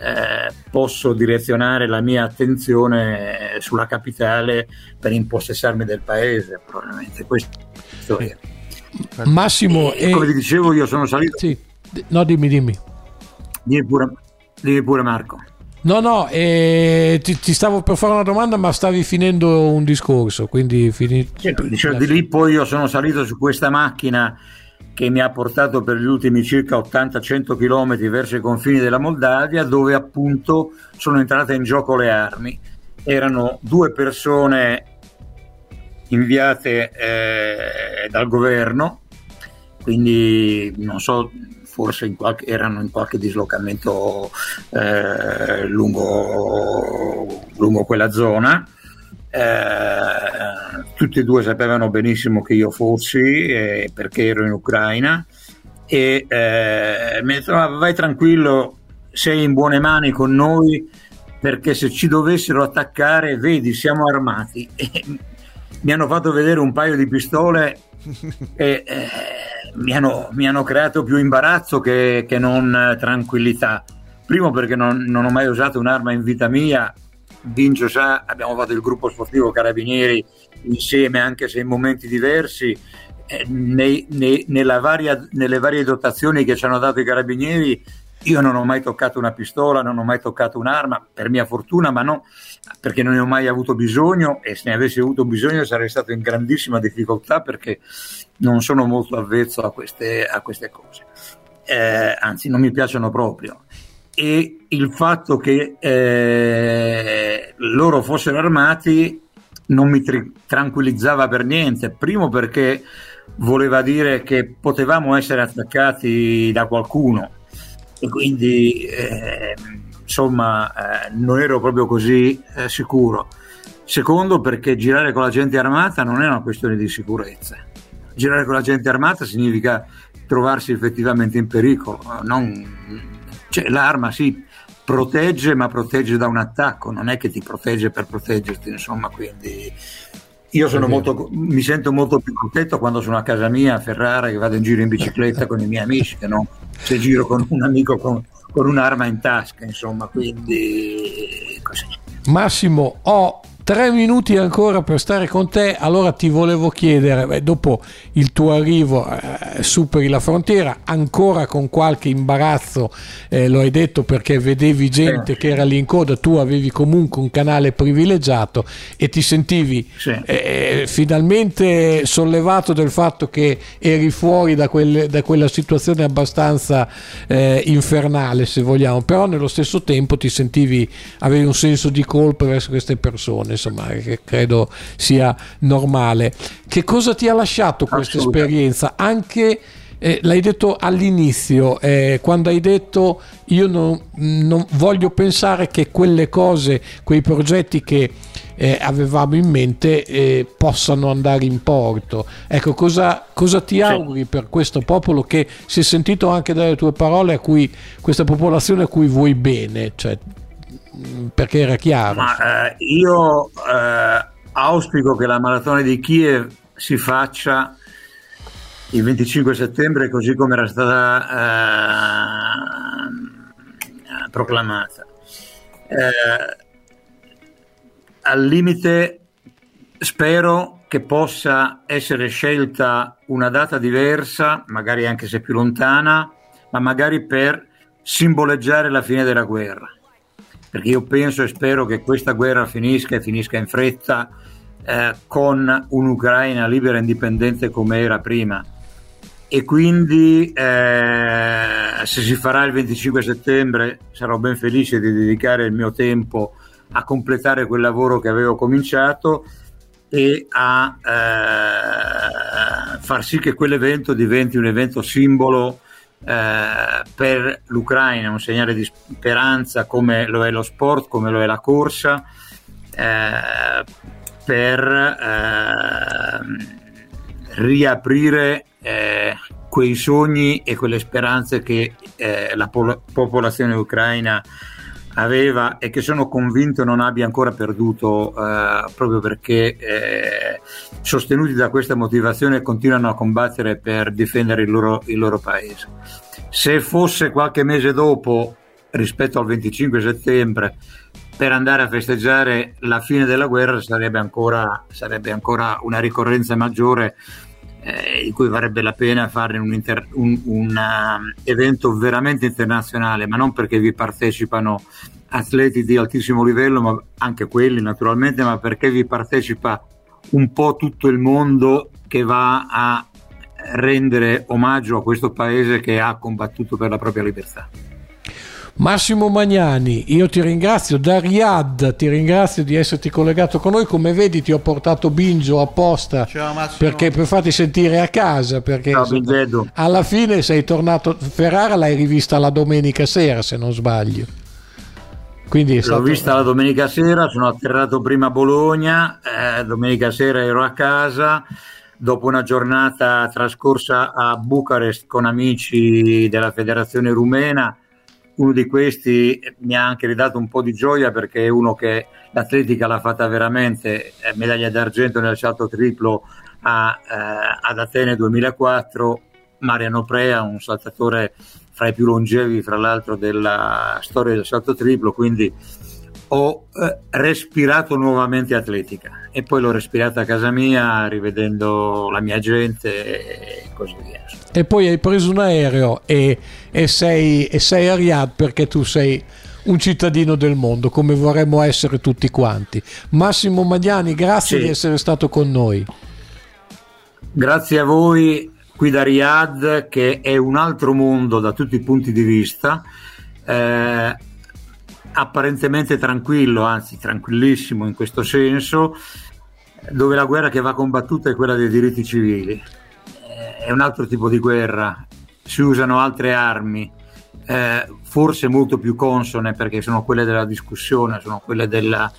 eh, posso direzionare la mia attenzione sulla capitale per impossessarmi del paese probabilmente. Questo è Massimo e, e come ti dicevo io sono salito. Sì. no dimmi dimmi. Dimmi pure, dimmi pure Marco No, no, eh, ti, ti, stavo per fare una domanda, ma stavi finendo un discorso, quindi finito. Sì, dicevo, di lì poi io sono salito su questa macchina che mi ha portato per gli ultimi circa 80-100 km verso i confini della Moldavia, dove appunto sono entrate in gioco le armi. Erano due persone inviate eh, dal governo, quindi non so forse in qualche, erano in qualche dislocamento eh, lungo, lungo, quella zona. Eh, tutti e due sapevano benissimo che io fossi eh, perché ero in Ucraina e eh, mi detto vai tranquillo sei in buone mani con noi perché se ci dovessero attaccare vedi siamo armati e mi hanno fatto vedere un paio di pistole e eh, mi hanno, mi hanno, creato più imbarazzo che, che non tranquillità. Primo perché non, non, ho mai usato un'arma in vita mia, Vincio sa, abbiamo fatto il gruppo sportivo Carabinieri insieme anche se in momenti diversi, eh, nei, nei, varia, nelle varie dotazioni che ci hanno dato i Carabinieri io non ho mai toccato una pistola, non ho mai toccato un'arma, per mia fortuna, ma non perché non ne ho mai avuto bisogno e se ne avessi avuto bisogno sarei stato in grandissima difficoltà perché non sono molto avvezzo a queste, a queste cose. Eh, anzi, non mi piacciono proprio. E il fatto che eh, loro fossero armati non mi tri- tranquillizzava per niente. Primo perché voleva dire che potevamo essere attaccati da qualcuno e quindi eh, insomma eh, non ero proprio così eh, sicuro. Secondo perché girare con la gente armata non è una questione di sicurezza. Girare con la gente armata significa trovarsi effettivamente in pericolo. Non, cioè, l'arma sì protegge, ma protegge da un attacco, non è che ti protegge per proteggerti, insomma, quindi io sono molto, mi sento molto più contento quando sono a casa mia a Ferrara che vado in giro in bicicletta con i miei amici che non se giro con un amico con, con un'arma in tasca, insomma, quindi così. Massimo, ho tre minuti ancora per stare con te, allora ti volevo chiedere, beh, dopo il tuo arrivo eh, superi la frontiera, ancora con qualche imbarazzo, eh, lo hai detto perché vedevi gente sì. che era lì in coda, tu avevi comunque un canale privilegiato e ti sentivi sì. eh, finalmente sollevato del fatto che eri fuori da, quelle, da quella situazione abbastanza eh, infernale, se vogliamo, però nello stesso tempo ti sentivi, avevi un senso di colpa verso queste persone insomma, che credo sia normale. Che cosa ti ha lasciato questa esperienza? Anche eh, l'hai detto all'inizio, eh, quando hai detto io non, non, voglio pensare che quelle cose, quei progetti che eh, avevamo in mente eh, possano andare in porto. Ecco, cosa, cosa ti auguri per questo popolo che si è sentito anche dalle tue parole, a cui, questa popolazione a cui vuoi bene? Cioè, perché era chiaro. Ma, eh, io eh, auspico che la maratona di Kiev si faccia il 25 settembre così come era stata eh, proclamata. Eh, al limite spero che possa essere scelta una data diversa, magari anche se più lontana, ma magari per simboleggiare la fine della guerra perché io penso e spero che questa guerra finisca e finisca in fretta eh, con un'Ucraina libera e indipendente come era prima. E quindi eh, se si farà il 25 settembre sarò ben felice di dedicare il mio tempo a completare quel lavoro che avevo cominciato e a eh, far sì che quell'evento diventi un evento simbolo eh, per l'Ucraina, un segnale di speranza come lo è lo sport, come lo è la corsa, eh, per eh, riaprire eh, quei sogni e quelle speranze che eh, la po- popolazione ucraina aveva e che sono convinto non abbia ancora perduto eh, proprio perché eh, sostenuti da questa motivazione continuano a combattere per difendere il loro, il loro paese. Se fosse qualche mese dopo rispetto al 25 settembre per andare a festeggiare la fine della guerra sarebbe ancora, sarebbe ancora una ricorrenza maggiore eh, di cui varrebbe la pena fare un, inter- un, un uh, evento veramente internazionale, ma non perché vi partecipano atleti di altissimo livello, ma anche quelli naturalmente, ma perché vi partecipa un po' tutto il mondo che va a rendere omaggio a questo paese che ha combattuto per la propria libertà. Massimo Magnani, io ti ringrazio. Da Riyadh, ti ringrazio di esserti collegato con noi, come vedi ti ho portato Bingio apposta perché per farti sentire a casa, perché Ciao, insomma, alla fine sei tornato, Ferrara l'hai rivista la domenica sera se non sbaglio. Quindi stato... L'ho vista la domenica sera, sono atterrato prima a Bologna, eh, domenica sera ero a casa, dopo una giornata trascorsa a Bucarest con amici della federazione rumena uno di questi mi ha anche ridato un po' di gioia perché è uno che l'atletica l'ha fatta veramente, medaglia d'argento nel salto triplo a, eh, ad Atene 2004, Mariano Prea, un saltatore fra i più longevi fra l'altro della storia del salto triplo, quindi ho eh, respirato nuovamente atletica e poi l'ho respirata a casa mia rivedendo la mia gente e così via. E poi hai preso un aereo e, e, sei, e sei a Riyadh perché tu sei un cittadino del mondo come vorremmo essere tutti quanti. Massimo Magnani, grazie sì. di essere stato con noi. Grazie a voi qui da Riyadh che è un altro mondo da tutti i punti di vista. Eh, apparentemente tranquillo, anzi tranquillissimo in questo senso, dove la guerra che va combattuta è quella dei diritti civili. Eh, è un altro tipo di guerra, si usano altre armi, eh, forse molto più consone perché sono quelle della discussione, sono quelle del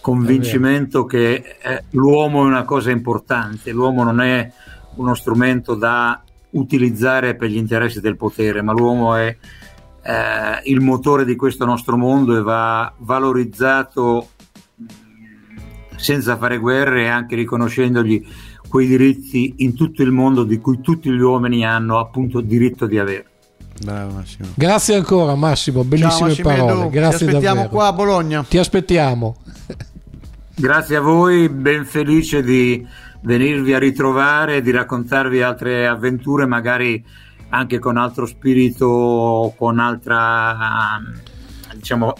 convincimento che eh, l'uomo è una cosa importante, l'uomo non è uno strumento da utilizzare per gli interessi del potere, ma l'uomo è eh, il motore di questo nostro mondo e va valorizzato senza fare guerre e anche riconoscendogli quei diritti in tutto il mondo di cui tutti gli uomini hanno appunto diritto di avere. Bravo, Grazie ancora Massimo, bellissime Ciao, parole. Grazie Ti aspettiamo davvero. qua a Bologna. Ti aspettiamo. Grazie a voi, ben felice di venirvi a ritrovare e di raccontarvi altre avventure, magari anche con altro spirito, con altra, diciamo,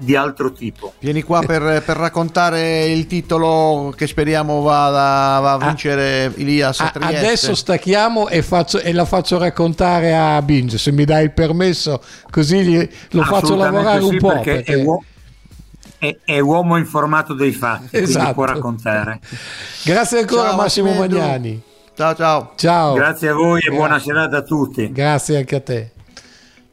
di altro tipo. Vieni qua per, per, raccontare il titolo che speriamo vada, va a ah, vincere a, Ilias a Trieste. Adesso stacchiamo e, faccio, e, la faccio raccontare a Binge, se mi dai il permesso, così gli, lo faccio lavorare sì, un po'. Perché perché... È, uo- è, è, uomo informato dei fatti, esatto. può raccontare. Grazie ancora Ciao, Massimo Magnani. Ciao ciao. Ciao. Grazie a voi e buona serata a tutti. Grazie anche a te.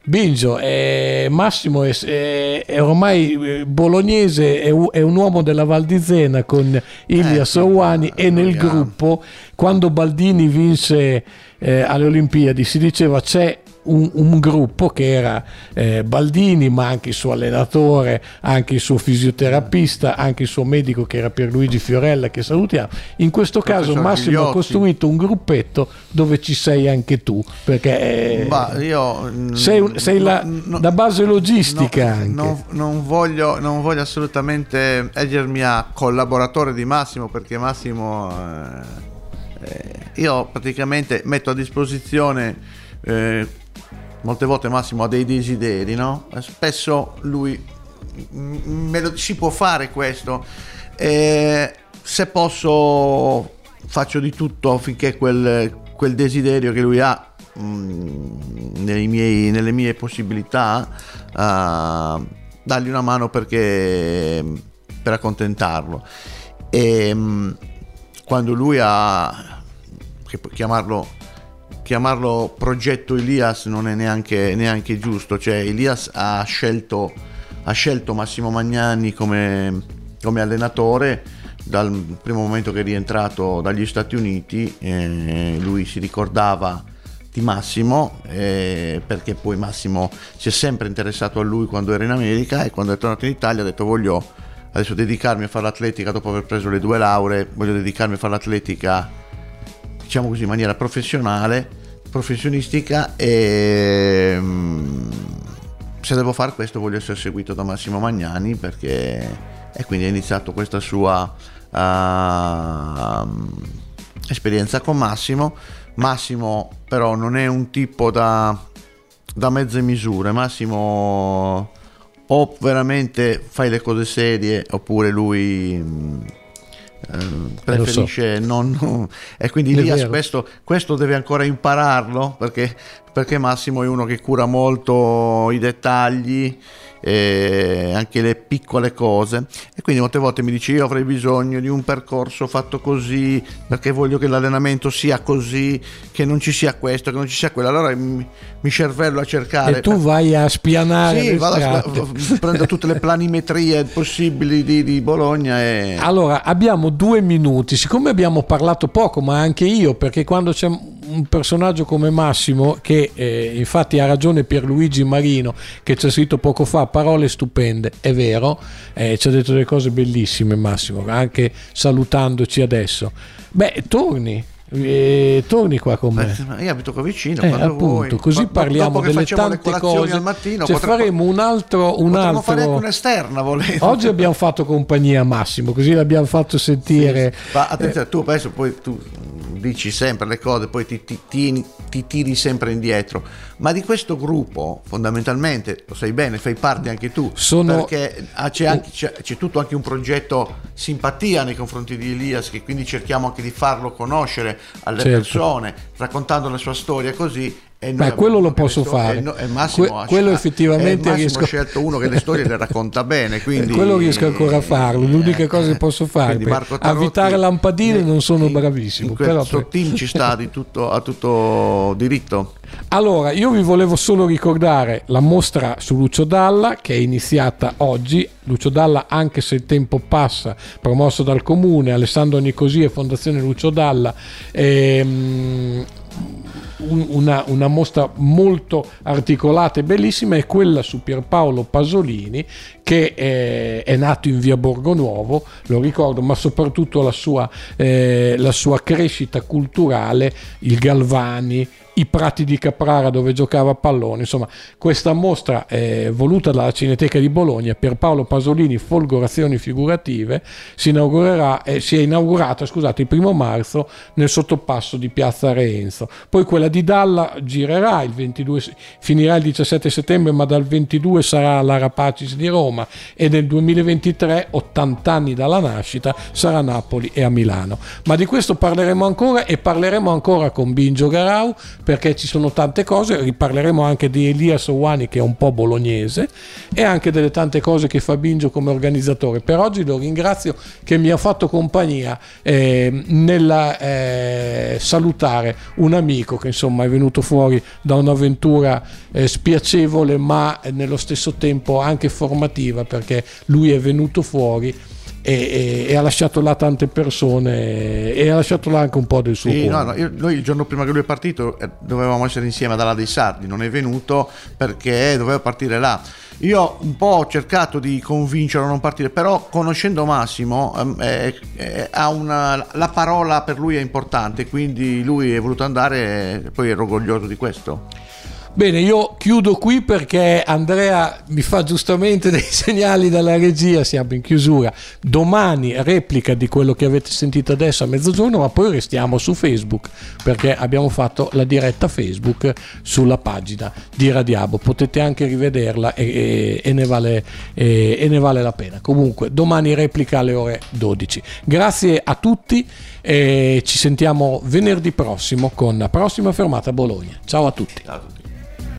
Bingio, eh, Massimo è, è, è, ormai eh, bolognese, è, è, un uomo della Val di Zena con Ilia eh, Sorwani e nel gruppo, quando Baldini vinse eh, alle Olimpiadi, si diceva c'è un, un gruppo che era eh, Baldini, ma anche il suo allenatore, anche il suo fisioterapista, anche il suo medico che era Pierluigi Fiorella, che salutiamo. In questo caso Massimo Gigliotti. ha costruito un gruppetto dove ci sei anche tu, perché eh, bah, io, sei, sei la, no, la, base logistica. No, non, voglio, non, voglio, assolutamente eggermi a collaboratore di Massimo, perché Massimo... Eh, eh io praticamente metto a disposizione eh, molte volte Massimo ha dei desideri, no? Spesso lui me lo, si può fare questo. E se posso faccio di tutto affinché quel, quel desiderio che lui ha mh, mm, miei, nelle mie possibilità uh, dargli una mano perché per accontentarlo e mh, mm, quando lui ha che chiamarlo chiamarlo progetto Elias non è neanche, neanche giusto, cioè Elias ha scelto, ha scelto Massimo Magnani come, come, allenatore dal primo momento che è rientrato dagli Stati Uniti, eh, lui si ricordava di Massimo eh, perché poi Massimo si è sempre interessato a lui quando era in America e quando è tornato in Italia ha detto voglio adesso dedicarmi a fare l'atletica dopo aver preso le due lauree, voglio dedicarmi a fare l'atletica diciamo così in maniera professionale professionistica e mm, se devo fare questo voglio essere seguito da Massimo Magnani perché e quindi ha iniziato questa sua uh, esperienza con Massimo. Massimo però non è un tipo da, da mezze misure. Massimo o veramente fai le cose serie oppure lui mm, eh, preferisce so. non, non, e quindi Elias questo, questo, deve ancora impararlo perché, perché Massimo è uno che cura molto i dettagli eh, anche le piccole cose. E quindi molte volte mi dice io avrei bisogno di un percorso fatto così perché voglio che l'allenamento sia così che non ci sia questo che non ci sia quello. Allora mi, mi cervello a cercare. E tu vai a spianare sì, a, prendo tutte le planimetrie possibili di, di Bologna e... allora abbiamo due minuti. Siccome abbiamo parlato poco ma anche io perché quando c'è un personaggio come Massimo, che eh, infatti ha ragione Pierluigi Marino, che ci ha scritto poco fa, parole stupende, è vero, eh, ci ha detto delle cose bellissime Massimo, anche salutandoci adesso. Beh, torni, eh, torni qua con me. Beh, io abito qua vicino. Eh, appunto, vuoi. così parliamo delle tante cose. Al mattino, cioè, potremmo, faremo un altro. Un altro... fare anche un'esterna. Volendo. Oggi abbiamo fatto compagnia a Massimo, così l'abbiamo fatto sentire. Sì, ma attenzione, tu adesso poi tu dici sempre le cose, poi ti, ti, ti, ti, tiri sempre indietro. Ma di questo gruppo, fondamentalmente, lo sai bene, fai parte anche tu, Sono... perché c'è, anche, c'è, c'è, tutto anche un progetto simpatia nei confronti di Elias, che quindi cerchiamo anche di farlo conoscere alle certo. persone, raccontando la sua storia così Beh, quello lo posso fare. No, Massimo, que- quello effettivamente riesco... scelto uno che le storie le racconta bene. Quindi... quello riesco ancora a farlo. L'unica eh, cosa che posso fare per avvitare lampadine non sono bravissimo. In però per... team ci sta di tutto, a tutto diritto. Allora, io vi volevo solo ricordare la mostra su Lucio Dalla che è iniziata oggi. Lucio Dalla, anche se il tempo passa, promosso dal comune, Alessandro Nicosia e Fondazione Lucio Dalla. Ehm, una, una, mostra molto articolata e bellissima è quella su Pierpaolo Pasolini che è, è nato in via Borgonuovo, lo ricordo, ma soprattutto la sua, eh, la sua crescita culturale, il Galvani, i prati di Caprara dove giocava a pallone. Insomma, questa mostra è voluta dalla Cineteca di Bologna per Paolo Pasolini, Folgorazioni figurative, si, inaugurerà, eh, si è inaugurata scusate, il primo marzo nel sottopasso di Piazza Reenzo. Poi quella di Dalla girerà, il 22, finirà il 17 settembre, ma dal 22 sarà alla Rapacis di Roma e nel 2023, 80 anni dalla nascita, sarà a Napoli e a Milano. Ma di questo parleremo ancora e parleremo ancora con Bingio Garau perché ci sono tante cose, riparleremo anche di Elias Owani che è un po' bolognese e anche delle tante cose che fa Bingio come organizzatore. Per oggi lo ringrazio che mi ha fatto compagnia eh, nel eh, salutare un amico che insomma è venuto fuori da un'avventura eh, spiacevole ma nello stesso tempo anche formativa perché lui è venuto fuori e, e, e, ha lasciato là tante persone e ha lasciato là anche un po' del suo sì, no, no, io, noi il giorno prima che lui è partito eh, dovevamo essere insieme ad Ala dei Sardi non è venuto perché doveva partire là. Io un po' ho cercato di convincerlo a non partire però conoscendo Massimo eh, eh, una, la parola per lui è importante quindi lui è voluto andare e poi ero orgoglioso di questo Bene, io chiudo qui perché Andrea mi fa giustamente dei segnali dalla regia, siamo in chiusura. Domani replica di quello che avete sentito adesso a mezzogiorno, ma poi restiamo su Facebook perché abbiamo fatto la diretta Facebook sulla pagina di Radiabo. Potete anche rivederla e, e, e, ne, vale, e ne vale la pena. Comunque, domani replica alle ore 12. Grazie a tutti e ci sentiamo venerdì prossimo con la prossima fermata a Bologna. Ciao a tutti. Ciao a tutti.